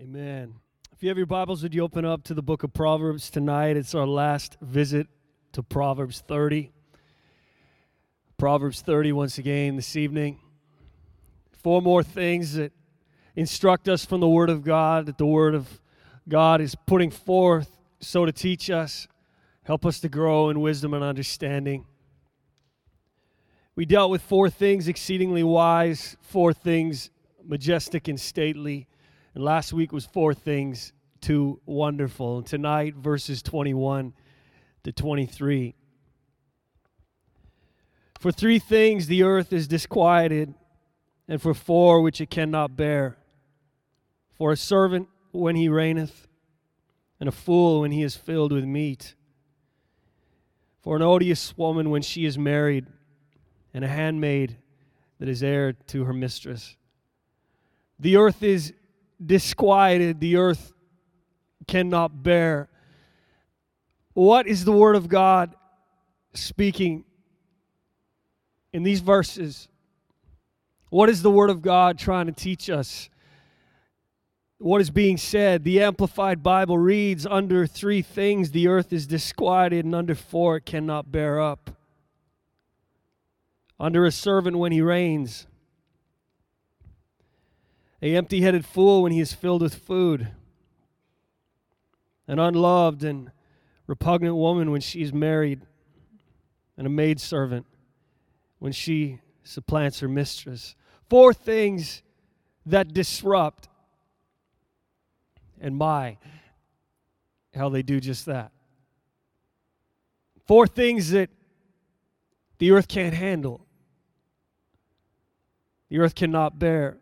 Amen. If you have your Bibles, would you open up to the book of Proverbs tonight? It's our last visit to Proverbs 30. Proverbs 30, once again, this evening. Four more things that instruct us from the Word of God, that the Word of God is putting forth so to teach us, help us to grow in wisdom and understanding. We dealt with four things exceedingly wise, four things majestic and stately. And last week was four things too wonderful. And tonight, verses 21 to 23. For three things the earth is disquieted, and for four which it cannot bear. For a servant when he reigneth, and a fool when he is filled with meat. For an odious woman when she is married, and a handmaid that is heir to her mistress. The earth is disquieted, the earth cannot bear. What is the Word of God speaking in these verses? What is the Word of God trying to teach us? What is being said? The Amplified Bible reads Under three things the earth is disquieted, and under four it cannot bear up. Under a servant when he reigns, a empty headed fool when he is filled with food, an unloved and repugnant woman when she is married, and a maidservant when she supplants her mistress. Four things that disrupt, and my, how they do just that. Four things that the earth can't handle, the earth cannot bear.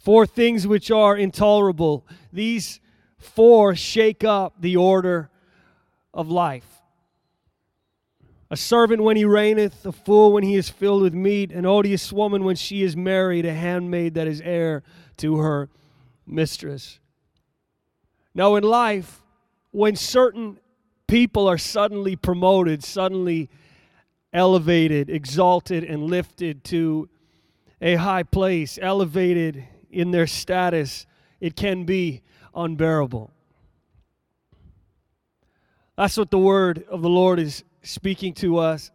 Four things which are intolerable. These four shake up the order of life. A servant when he reigneth, a fool when he is filled with meat, an odious woman when she is married, a handmaid that is heir to her mistress. Now, in life, when certain people are suddenly promoted, suddenly elevated, exalted, and lifted to a high place, elevated in their status, it can be unbearable. That's what the word of the Lord is speaking to us,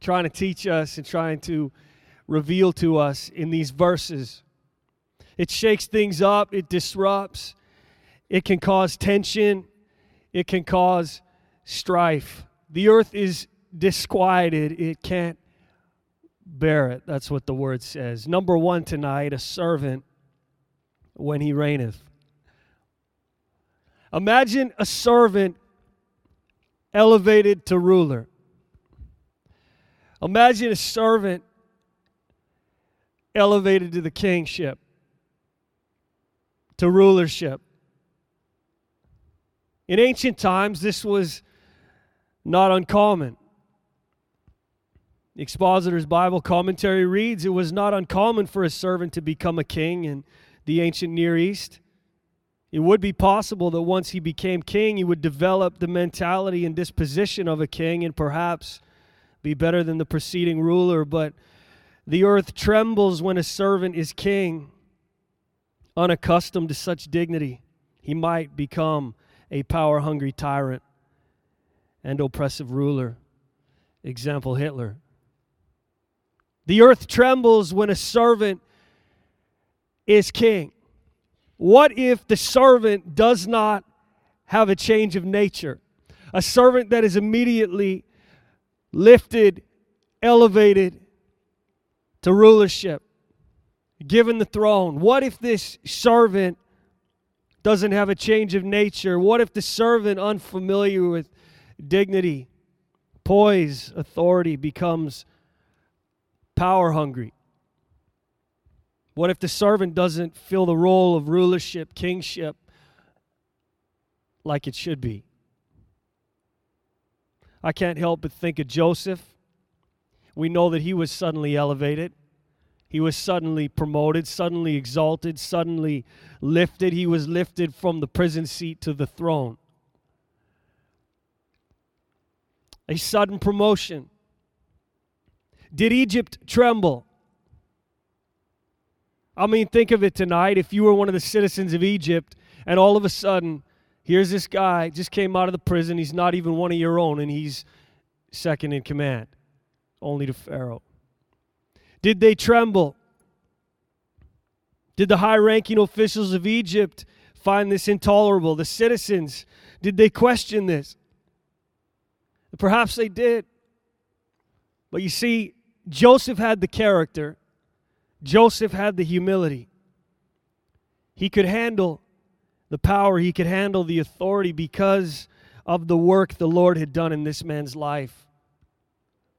trying to teach us, and trying to reveal to us in these verses. It shakes things up, it disrupts, it can cause tension, it can cause strife. The earth is disquieted, it can't bear it. That's what the word says. Number one tonight a servant when he reigneth. Imagine a servant elevated to ruler. Imagine a servant elevated to the kingship, to rulership. In ancient times, this was not uncommon. Expositor's Bible commentary reads It was not uncommon for a servant to become a king in the ancient Near East. It would be possible that once he became king, he would develop the mentality and disposition of a king and perhaps be better than the preceding ruler. But the earth trembles when a servant is king, unaccustomed to such dignity. He might become a power hungry tyrant and oppressive ruler. Example Hitler. The earth trembles when a servant is king. What if the servant does not have a change of nature? A servant that is immediately lifted, elevated to rulership, given the throne. What if this servant doesn't have a change of nature? What if the servant, unfamiliar with dignity, poise, authority, becomes power hungry? What if the servant doesn't fill the role of rulership, kingship, like it should be? I can't help but think of Joseph. We know that he was suddenly elevated. He was suddenly promoted, suddenly exalted, suddenly lifted. He was lifted from the prison seat to the throne. A sudden promotion. Did Egypt tremble? I mean, think of it tonight. If you were one of the citizens of Egypt, and all of a sudden, here's this guy just came out of the prison. He's not even one of your own, and he's second in command, only to Pharaoh. Did they tremble? Did the high ranking officials of Egypt find this intolerable? The citizens, did they question this? Perhaps they did. But you see, Joseph had the character, Joseph had the humility. He could handle the power, he could handle the authority because of the work the Lord had done in this man's life.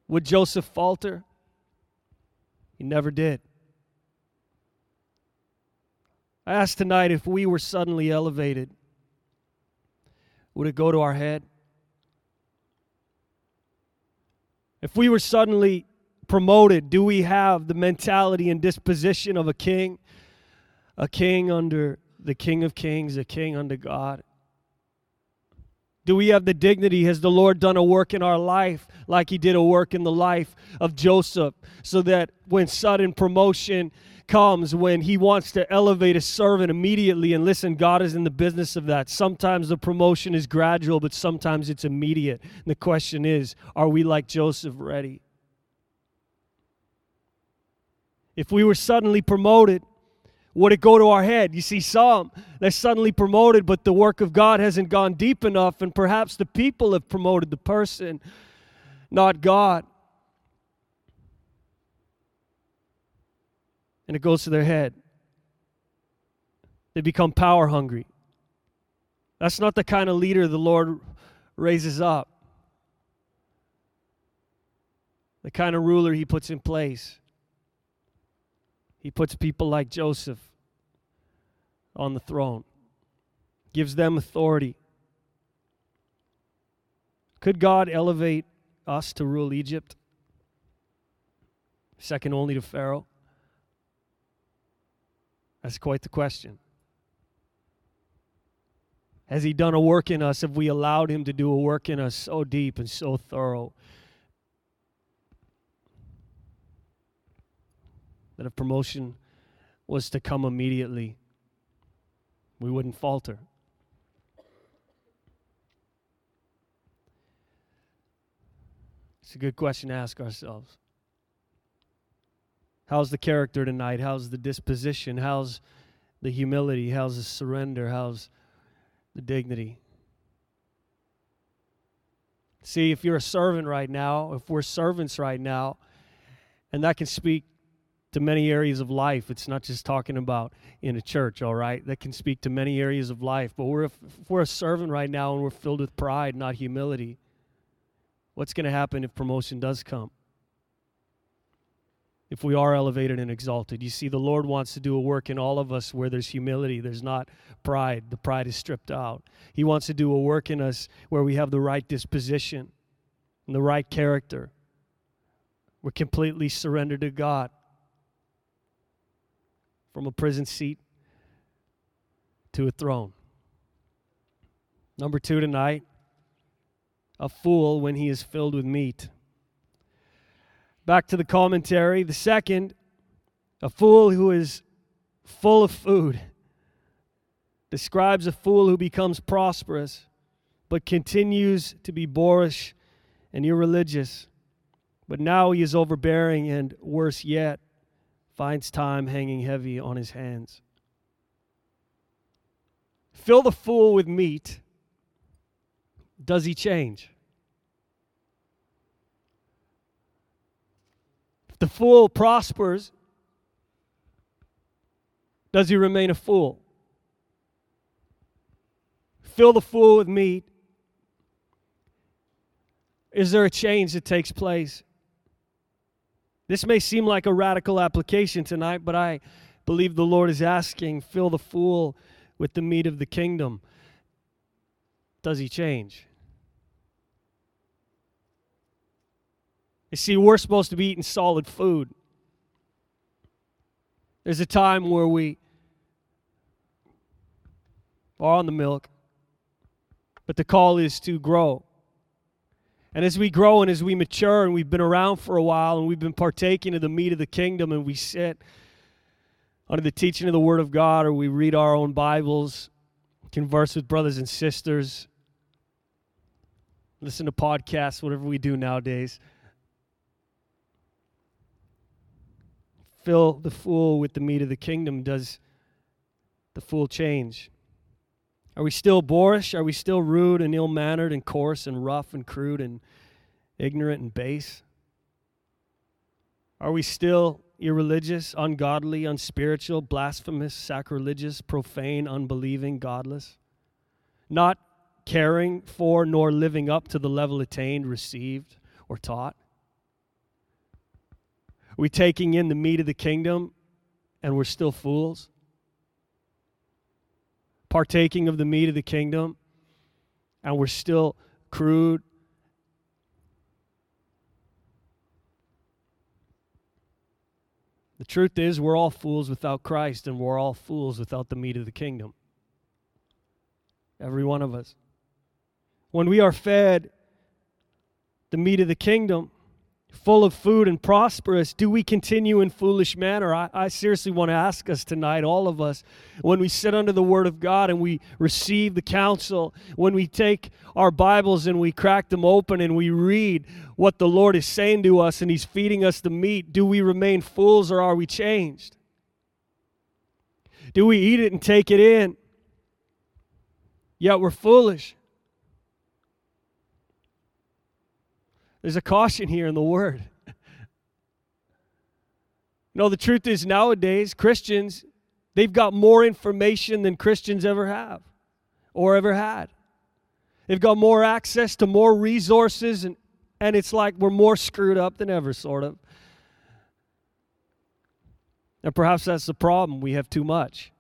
Would Joseph falter? He never did. I ask tonight if we were suddenly elevated, would it go to our head? If we were suddenly promoted, do we have the mentality and disposition of a king? A king under the King of Kings, a king under God? Do we have the dignity? Has the Lord done a work in our life like He did a work in the life of Joseph so that when sudden promotion comes, when He wants to elevate a servant immediately, and listen, God is in the business of that. Sometimes the promotion is gradual, but sometimes it's immediate. And the question is are we like Joseph ready? If we were suddenly promoted, would it go to our head? You see, some they're suddenly promoted, but the work of God hasn't gone deep enough, and perhaps the people have promoted the person, not God. And it goes to their head. They become power hungry. That's not the kind of leader the Lord raises up, the kind of ruler He puts in place. He puts people like Joseph on the throne, gives them authority. Could God elevate us to rule Egypt? Second only to Pharaoh? That's quite the question. Has He done a work in us? Have we allowed Him to do a work in us so deep and so thorough that if promotion was to come immediately, we wouldn't falter. It's a good question to ask ourselves. How's the character tonight? How's the disposition? How's the humility? How's the surrender? How's the dignity? See, if you're a servant right now, if we're servants right now, and that can speak to many areas of life. It's not just talking about in a church, all right? That can speak to many areas of life. But we're, if we're a servant right now and we're filled with pride, not humility, what's going to happen if promotion does come? If we are elevated and exalted, you see, the Lord wants to do a work in all of us where there's humility, there's not pride. The pride is stripped out. He wants to do a work in us where we have the right disposition and the right character. We're completely surrendered to God from a prison seat to a throne. Number two tonight a fool when he is filled with meat. Back to the commentary. The second, a fool who is full of food, describes a fool who becomes prosperous but continues to be boorish and irreligious. But now he is overbearing and worse yet, finds time hanging heavy on his hands. Fill the fool with meat. Does he change? If the fool prospers, does he remain a fool? Fill the fool with meat. Is there a change that takes place? This may seem like a radical application tonight, but I believe the Lord is asking fill the fool with the meat of the kingdom. Does he change? You see, we're supposed to be eating solid food. There's a time where we are on the milk, but the call is to grow. And as we grow and as we mature and we've been around for a while and we've been partaking of the meat of the kingdom and we sit under the teaching of the Word of God, or we read our own Bibles, converse with brothers and sisters, listen to podcasts, whatever we do nowadays. Fill the fool with the meat of the kingdom. Does the fool change? Are we still boorish? Are we still rude and ill mannered and coarse and rough and crude and ignorant and base? Are we still irreligious, ungodly, unspiritual, blasphemous, sacrilegious, profane, unbelieving, godless? Not caring for nor living up to the level attained, received, or taught? Are we taking in the meat of the kingdom and we're still fools? Partaking of the meat of the kingdom and we're still crude The truth is, we're all fools without Christ, and we're all fools without the meat of the kingdom. Every one of us. When we are fed the meat of the kingdom, full of food and prosperous, do we continue in foolish manner? I, I, seriously want to ask us tonight, all of us, when we sit under the Word of God and we receive the counsel, when we take our Bibles and we crack them open and we read what the Lord is saying to us and He's feeding us the meat, do we remain fools or are we changed? Do we eat it and take it in? Yet we're foolish. There's a caution here in the word. no, the truth is nowadays, Christians, they've got more information than Christians ever have or ever had. They've got more access to more resources, and, and it's like we're more screwed up than ever, sort of. And perhaps that's the problem. We have too much.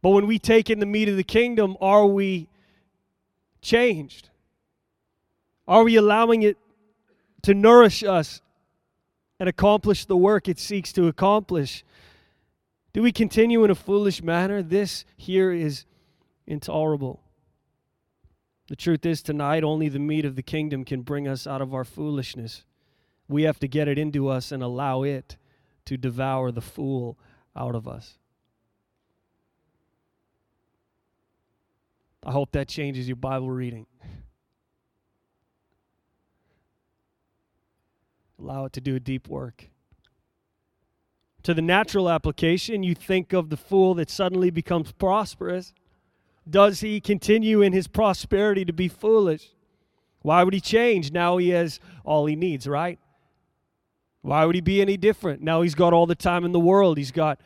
But when we take in the meat of the kingdom, are we changed? Are we allowing it to nourish us and accomplish the work it seeks to accomplish? Do we continue in a foolish manner? This here is intolerable. The truth is, tonight, only the meat of the kingdom can bring us out of our foolishness. We have to get it into us and allow it to devour the fool out of us. I hope that changes your Bible reading. Allow it to do a deep work. To the natural application, you think of the fool that suddenly becomes prosperous. Does he continue in his prosperity to be foolish? Why would he change? Now he has all he needs, right? Why would he be any different? Now he's got all the time in the world. He's got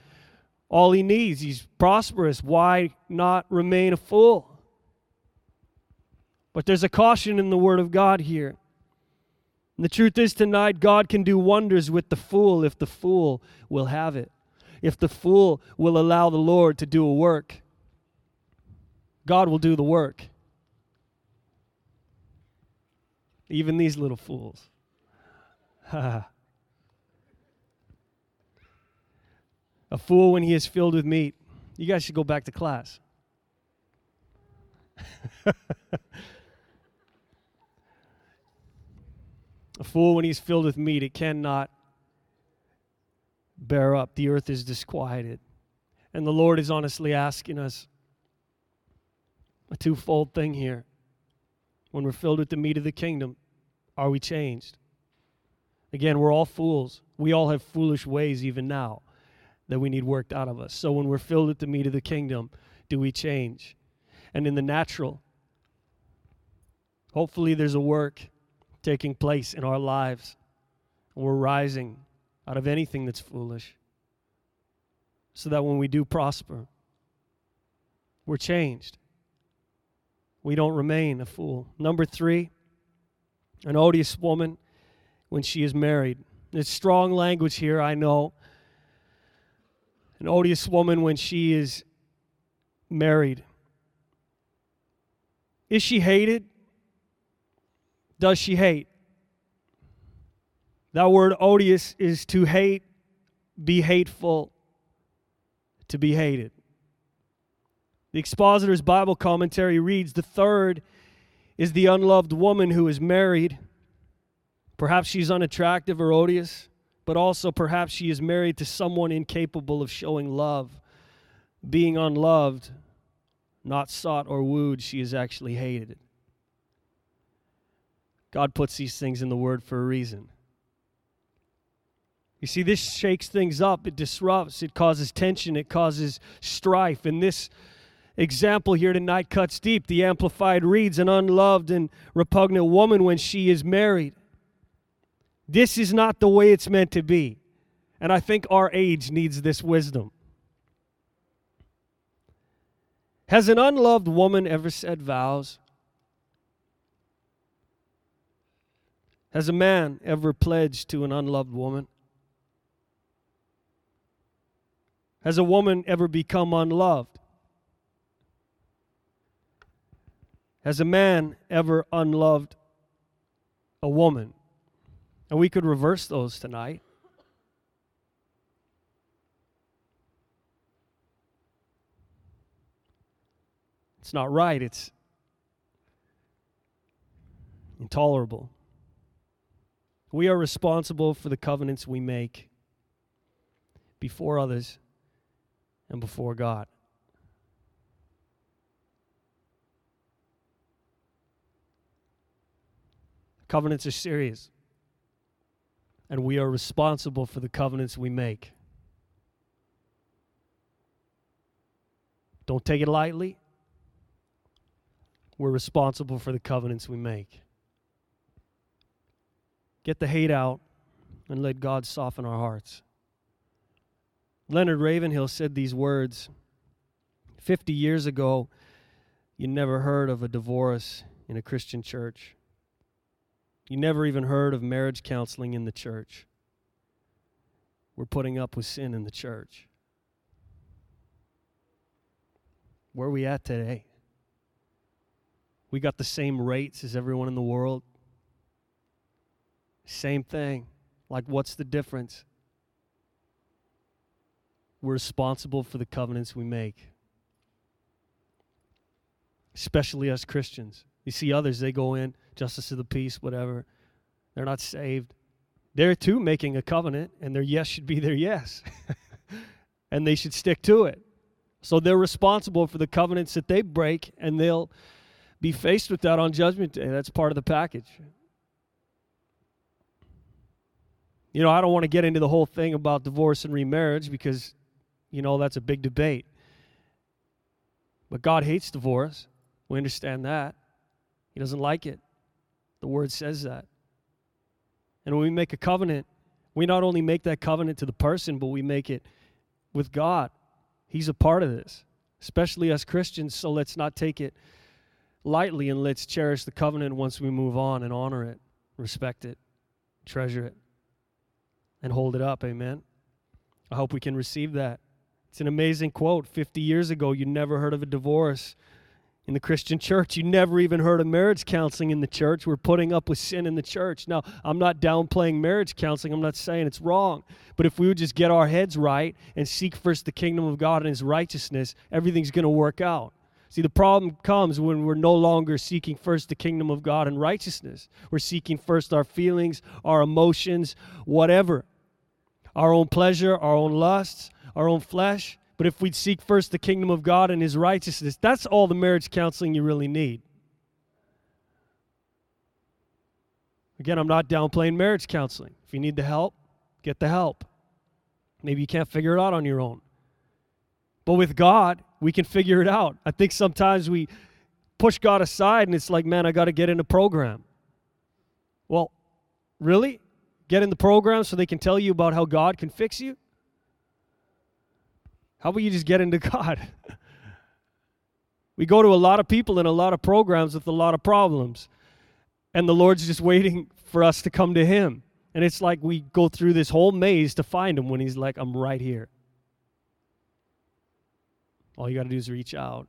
all he needs. He's prosperous. Why not remain a fool? But there's a caution in the Word of God here. And the truth is, tonight, God can do wonders with the fool if the fool will have it. If the fool will allow the Lord to do a work, God will do the work. Even these little fools. a fool when he is filled with meat. You guys should go back to class. A fool, when he's filled with meat, it cannot bear up. The earth is disquieted. And the Lord is honestly asking us a twofold thing here. When we're filled with the meat of the kingdom, are we changed? Again, we're all fools. We all have foolish ways even now that we need worked out of us. So when we're filled with the meat of the kingdom, do we change? And in the natural, hopefully there's a work taking place in our lives. We're rising out of anything that's foolish so that when we do prosper, we're changed. We don't remain a fool. Number three, an odious woman when she is married. There's strong language here, I know. An odious woman when she is married. Is she hated? Does she hate? That word odious is to hate, be hateful, to be hated. The expositor's Bible commentary reads The third is the unloved woman who is married. Perhaps she's unattractive or odious. but also perhaps she is married to someone incapable of showing love. Being unloved, not sought or wooed, she is actually hated. God puts these things in the Word for a reason. You see, this shakes things up, it disrupts, it causes tension, it causes strife. And this example here tonight cuts deep. The Amplified reads An unloved and repugnant woman when she is married. This is not the way it's meant to be. And I think our age needs this wisdom. Has an unloved woman ever said vows? Has a man ever pledged to an unloved woman? Has a woman ever become unloved? Has a man ever unloved a woman? And we could reverse those tonight. It's not right. It's intolerable. We are responsible for the covenants we make before others and before God. Covenants are serious, and we are responsible for the covenants we make. Don't take it lightly. We're responsible for the covenants we make. Get the hate out and let God soften our hearts. Leonard Ravenhill said these words 50 years ago, you never heard of a divorce in a Christian church. You never even heard of marriage counseling in the church. We're putting up with sin in the church. Where are we at today? We got the same rates as everyone in the world. Same thing. Like, what's the difference? We're responsible for the covenants we make, especially as Christians. You see others, they go in, justice of the peace, whatever. They're not saved. They're too making a covenant, and their yes should be their yes. and they should stick to it. So they're responsible for the covenants that they break, and they'll be faced with that on Judgment Day. That's part of the package. You know, I don't want to get into the whole thing about divorce and remarriage because you know, that's a big debate. But God hates divorce. We understand that. He doesn't like it. The word says that. And when we make a covenant, we not only make that covenant to the person, but we make it with God. He's a part of this, especially as Christians. So let's not take it lightly and let's cherish the covenant once we move on and honor it, respect it, treasure it, and hold it up. Amen. I hope we can receive that. It's an amazing quote. 50 years ago, you never heard of a divorce in the Christian church. You never even heard of marriage counseling in the church. We're putting up with sin in the church. Now, I'm not downplaying marriage counseling. I'm not saying it's wrong. But if we would just get our heads right and seek first the kingdom of God and his righteousness, everything's going to work out. See, the problem comes when we're no longer seeking first the kingdom of God and righteousness. We're seeking first our feelings, our emotions, whatever, our own pleasure, our own lusts, our own flesh. But if we'd seek first the kingdom of God and his righteousness, that's all the marriage counseling you really need. Again, I'm not downplaying marriage counseling. If you need the help, get the help. Maybe you can't figure it out on your own. But with God, we can figure it out. I think sometimes we push God aside and it's like, man, I got to get in a program. Well, really? Get in the program so they can tell you about how God can fix you? How about you just get into God? we go to a lot of people and a lot of programs with a lot of problems. And the Lord's just waiting for us to come to Him. And it's like we go through this whole maze to find Him when He's like, I'm right here. All you got to do is reach out.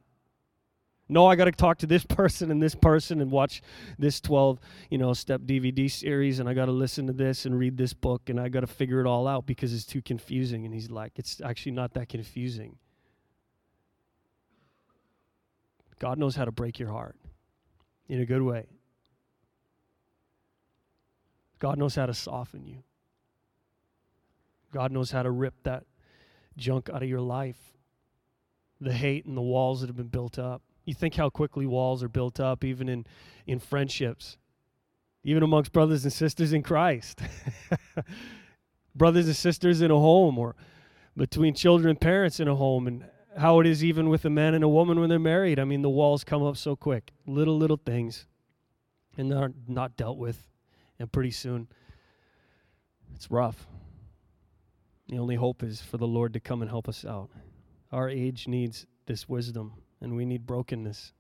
No, I got to talk to this person and this person and watch this 12, you know, step DVD series and I got to listen to this and read this book and I got to figure it all out because it's too confusing. And he's like, it's actually not that confusing. God knows how to break your heart in a good way. God knows how to soften you. God knows how to rip that junk out of your life. The hate and the walls that have been built up. You think how quickly walls are built up, even in, in friendships, even amongst brothers and sisters in Christ, brothers and sisters in a home, or between children and parents in a home, and how it is even with a man and a woman when they're married. I mean, the walls come up so quick. Little, little things, and they're not dealt with. And pretty soon, it's rough. The only hope is for the Lord to come and help us out. Our age needs this wisdom, and we need brokenness.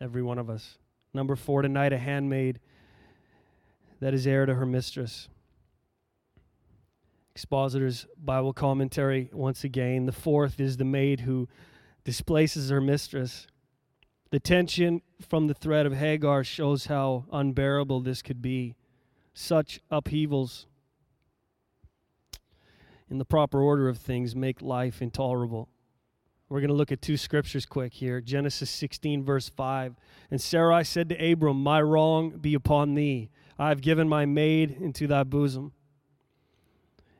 Every one of us. Number four tonight, a handmaid that is heir to her mistress. Expositor's Bible commentary once again. The fourth is the maid who displaces her mistress. The tension from the threat of Hagar shows how unbearable this could be. Such upheavals in the proper order of things make life intolerable. We're going to look at two scriptures quick here. Genesis 16, verse 5. And Sarai said to Abram, My wrong be upon thee. I have given my maid into thy bosom.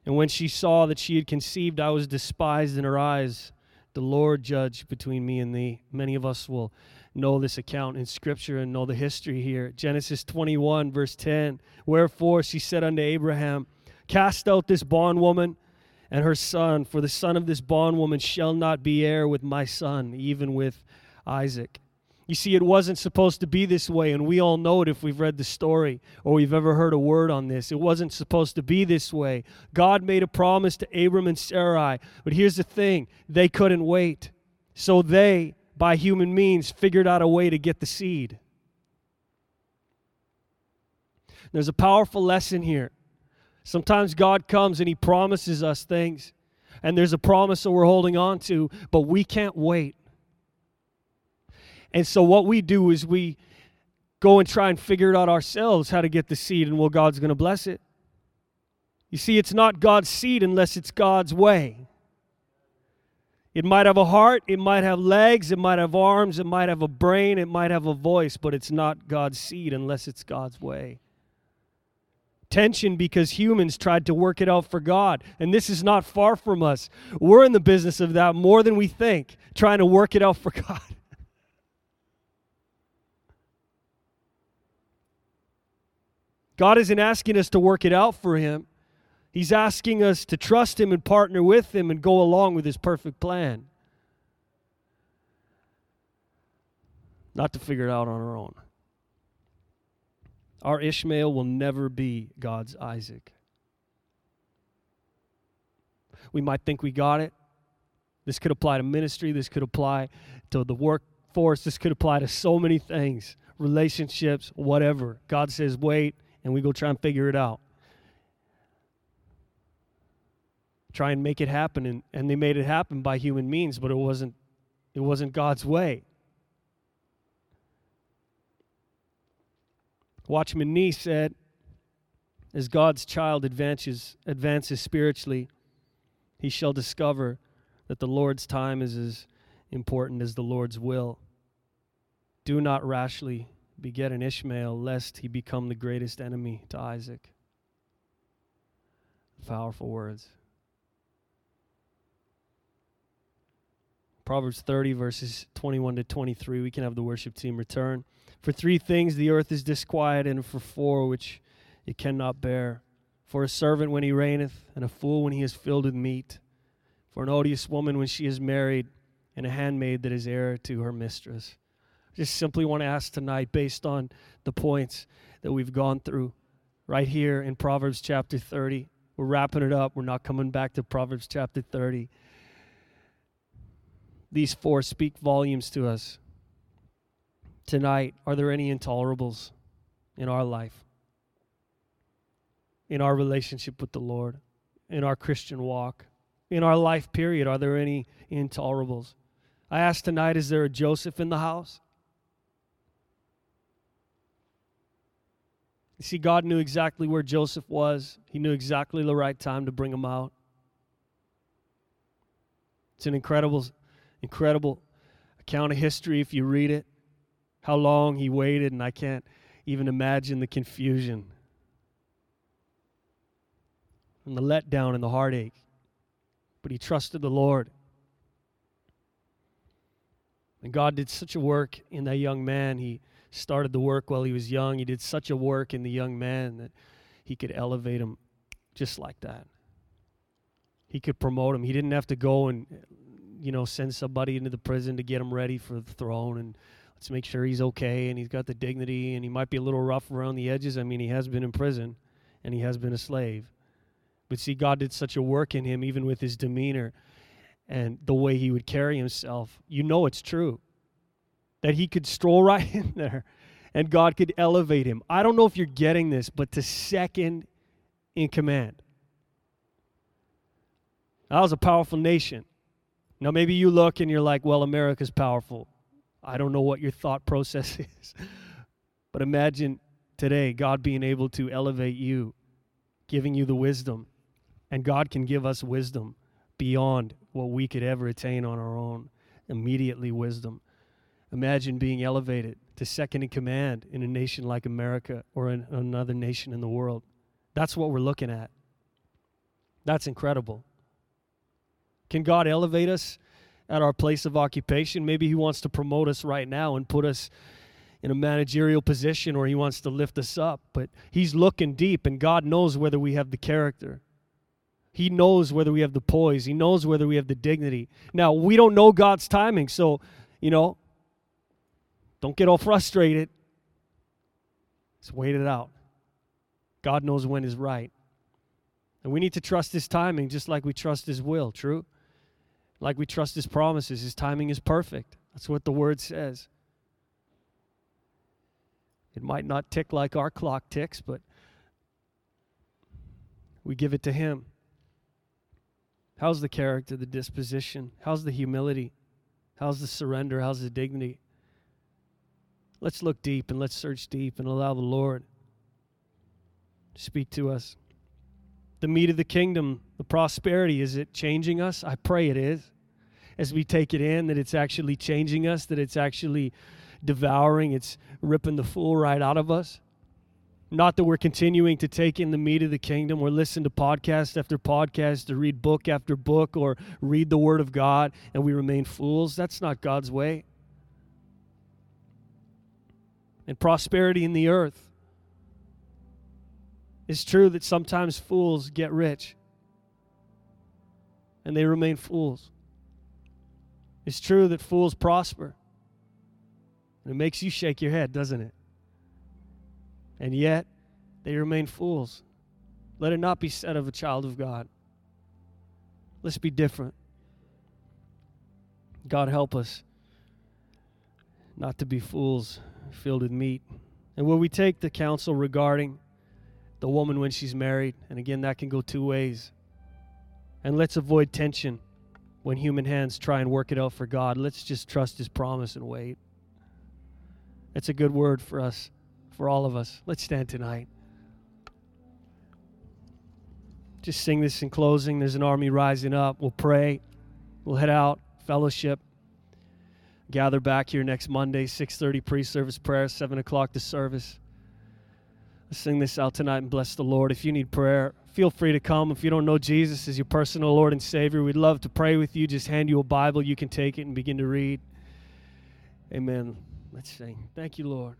And when she saw that she had conceived, I was despised in her eyes. The Lord judge between me and thee. Many of us will know this account in Scripture and know the history here. Genesis 21, verse 10. Wherefore she said unto Abraham, Cast out this bondwoman and her son, for the son of this bondwoman shall not be heir with my son, even with Isaac. You see, it wasn't supposed to be this way, and we all know it if we've read the story or we've ever heard a word on this. It wasn't supposed to be this way. God made a promise to Abram and Sarai, but here's the thing they couldn't wait. So they, by human means, figured out a way to get the seed. There's a powerful lesson here. Sometimes God comes and He promises us things, and there's a promise that we're holding on to, but we can't wait. And so what we do is we go and try and figure it out ourselves how to get the seed and well God's going to bless it. You see it's not God's seed unless it's God's way. It might have a heart, it might have legs, it might have arms, it might have a brain, it might have a voice, but it's not God's seed unless it's God's way. Tension because humans tried to work it out for God. And this is not far from us. We're in the business of that more than we think, trying to work it out for God. God isn't asking us to work it out for Him. He's asking us to trust Him and partner with Him and go along with His perfect plan. Not to figure it out on our own. Our Ishmael will never be God's Isaac. We might think we got it. This could apply to ministry, this could apply to the workforce, this could apply to so many things relationships, whatever. God says, wait, and we go try and figure it out. Try and make it happen and, and they made it happen by human means, but it wasn't it wasn't God's way. Watchman Nee said, as God's child advances, advances spiritually, he shall discover that the Lord's time is as important as the Lord's will. Do not rashly beget an Ishmael, lest he become the greatest enemy to Isaac. Powerful words. Proverbs 30, verses 21 to 23. We can have the worship team return. For three things the earth is disquiet, and for four which it cannot bear. For a servant when he reigneth, and a fool when he is filled with meat. For an odious woman when she is married, and a handmaid that is heir to her mistress I just simply want to ask tonight, based on the points that we've gone through right here in Proverbs chapter 30. We're wrapping it up. We're not coming back to Proverbs chapter 30. These four speak volumes to us. Tonight, are there any intolerables in our life? In our relationship with the Lord? In our Christian walk? In our life period, are there any intolerables? I ask tonight, is there a Joseph in the house? You see, God knew exactly where Joseph was, He knew exactly the right time to bring him out. It's an incredible, incredible account of history if you read it. How long he waited, and I can't even imagine the confusion. and the letdown and the heartache. But he trusted the Lord. And God did such a work in that young man. He started the work while he was young. He did such a work in the young man that he could elevate him just like that. He could promote him. He didn't have to go and, you know, send somebody into the prison to get him ready for the throne and let's make sure he's okay and he's got the dignity and he might be a little rough around the edges. I mean, he has been in prison and he has been a slave. But see, God did such a work in him, even with his demeanor and the way he would carry himself, you know it's true. That he could stroll right in there and God could elevate him. I don't know if you're getting this, but to second in command. That was a powerful nation. Now, maybe you look and you're like, well, America's powerful. I don't know what your thought process is. but imagine today God being able to elevate you, giving you the wisdom. And God can give us wisdom beyond what we could ever attain on our own. Immediately, wisdom. Imagine being elevated to second in command in a nation like America or in another nation in the world. That's what we're looking at. That's incredible. Can God elevate us at our place of occupation? Maybe He wants to promote us right now and put us in a managerial position or He wants to lift us up. But He's looking deep, and God knows whether we have the character. He knows whether we have the poise. He knows whether we have the dignity. Now, we don't know God's timing, so, you know, don't get all frustrated. Just wait it out. God knows when is right. And we need to trust His timing just like we trust His will, true? Like we trust His promises. His timing is perfect. That's what the Word says. It might not tick like our clock ticks, but we give it to Him. How's the character, the disposition? How's the humility? How's the surrender? How's the dignity? Let's look deep and let's search deep and allow the Lord to speak to us. The meat of the kingdom, the prosperity, is it changing us? I pray it is. As we take it in, that it's actually changing us, that it's actually devouring, it's ripping the fool right out of us. Not that we're continuing to take in the meat of the kingdom or listen to podcast after podcast or read book after book or read the word of God and we remain fools. That's not God's way. And prosperity in the earth. It's true that sometimes fools get rich and they remain fools. It's true that fools prosper. And it makes you shake your head, doesn't it? and yet they remain fools. Let it not be said of a child of God. Let's be different. God help us not to be fools filled with meat. And will we take the counsel regarding the woman when she's married? And again, that can go two ways. And let's avoid tension when human hands try and work it out for God. Let's just trust His promise and wait. It's a good word for us for all of us. Let's stand tonight. Just sing this in closing. There's an army rising up. We'll pray. We'll head out, fellowship. Gather back here next Monday, 6:30 pre-service prayer, 7 o'clock the service. Let's sing this out tonight and bless the Lord. If you need prayer, feel free to come. If you don't know Jesus as your personal Lord and Savior, we'd love to pray with you. Just hand you a Bible. You can take it and begin to read. Amen. Let's sing. Thank you, Lord.